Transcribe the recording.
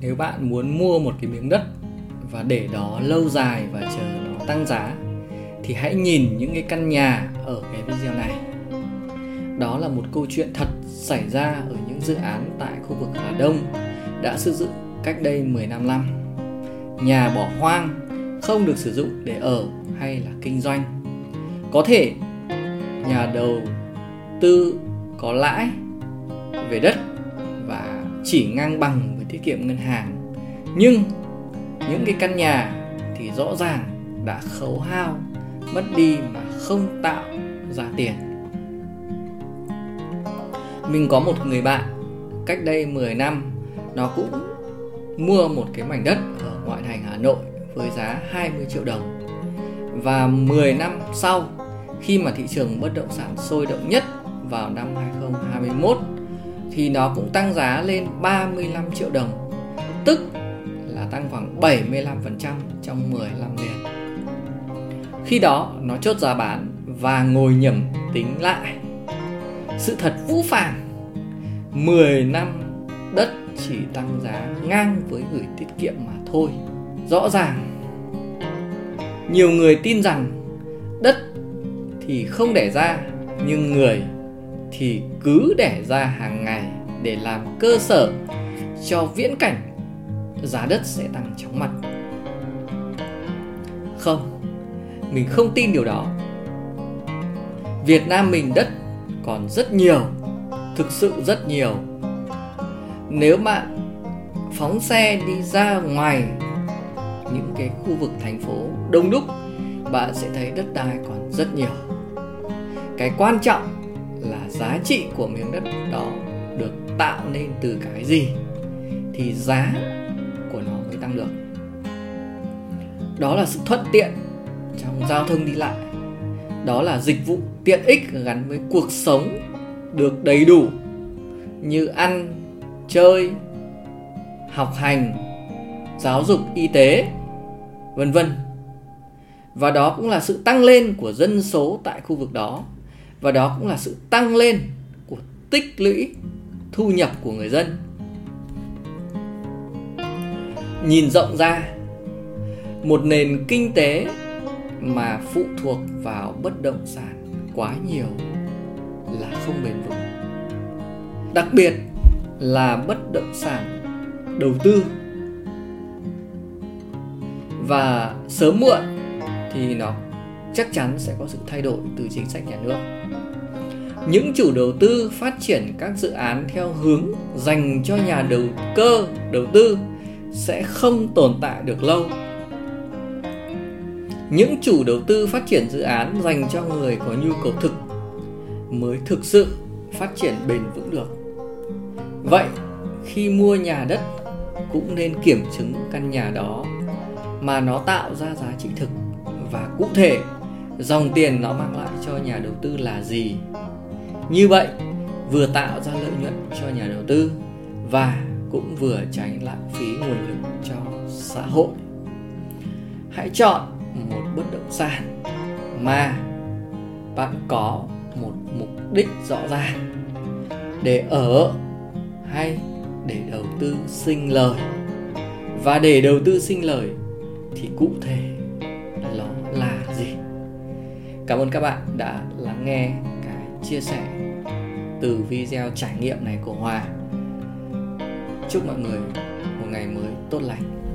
Nếu bạn muốn mua một cái miếng đất và để đó lâu dài và chờ nó tăng giá thì hãy nhìn những cái căn nhà ở cái video này. Đó là một câu chuyện thật xảy ra ở những dự án tại khu vực Hà Đông đã xây dựng cách đây 15 năm. Nhà bỏ hoang, không được sử dụng để ở hay là kinh doanh. Có thể nhà đầu tư có lãi về đất và chỉ ngang bằng tiết kiệm ngân hàng. Nhưng những cái căn nhà thì rõ ràng đã khấu hao, mất đi mà không tạo ra tiền. Mình có một người bạn, cách đây 10 năm, nó cũng mua một cái mảnh đất ở ngoại thành Hà Nội với giá 20 triệu đồng. Và 10 năm sau, khi mà thị trường bất động sản sôi động nhất vào năm 2021 thì nó cũng tăng giá lên 35 triệu đồng. Tức là tăng khoảng 75% trong 10 năm liền khi đó, nó chốt giá bán và ngồi nhẩm tính lại. Sự thật vũ phàng 10 năm đất chỉ tăng giá ngang với gửi tiết kiệm mà thôi. Rõ ràng, nhiều người tin rằng đất thì không để ra, nhưng người thì cứ đẻ ra hàng ngày để làm cơ sở cho viễn cảnh, giá đất sẽ tăng chóng mặt. Không, mình không tin điều đó. Việt nam mình đất còn rất nhiều, thực sự rất nhiều. Nếu bạn phóng xe đi ra ngoài những cái khu vực thành phố đông đúc, bạn sẽ thấy đất đai còn rất nhiều. Cái quan trọng giá trị của miếng đất đó được tạo nên từ cái gì thì giá của nó mới tăng được. Đó là sự thuận tiện trong giao thông đi lại. Đó là dịch vụ tiện ích gắn với cuộc sống được đầy đủ như ăn, chơi, học hành, giáo dục, y tế, vân vân. Và đó cũng là sự tăng lên của dân số tại khu vực đó và đó cũng là sự tăng lên của tích lũy, thu nhập của người dân. Nhìn rộng ra, một nền kinh tế mà phụ thuộc vào bất động sản quá nhiều là không bền vững. Đặc biệt là bất động sản đầu tư. Và sớm muộn thì nó chắc chắn sẽ có sự thay đổi từ chính sách nhà nước. Những chủ đầu tư phát triển các dự án theo hướng dành cho nhà đầu cơ, đầu tư sẽ không tồn tại được lâu. Những chủ đầu tư phát triển dự án dành cho người có nhu cầu thực mới thực sự phát triển bền vững được. Vậy, khi mua nhà đất cũng nên kiểm chứng căn nhà đó mà nó tạo ra giá trị thực và cụ thể dòng tiền nó mang lại cho nhà đầu tư là gì? Như vậy, vừa tạo ra lợi nhuận cho nhà đầu tư và cũng vừa tránh lãng phí nguồn lực cho xã hội. Hãy chọn một bất động sản mà bạn có một mục đích rõ ràng để ở hay để đầu tư sinh lời. Và để đầu tư sinh lời thì cụ thể nó là gì? Cảm ơn các bạn đã lắng nghe cái chia sẻ từ video trải nghiệm này của hòa. Chúc mọi người một ngày mới tốt lành.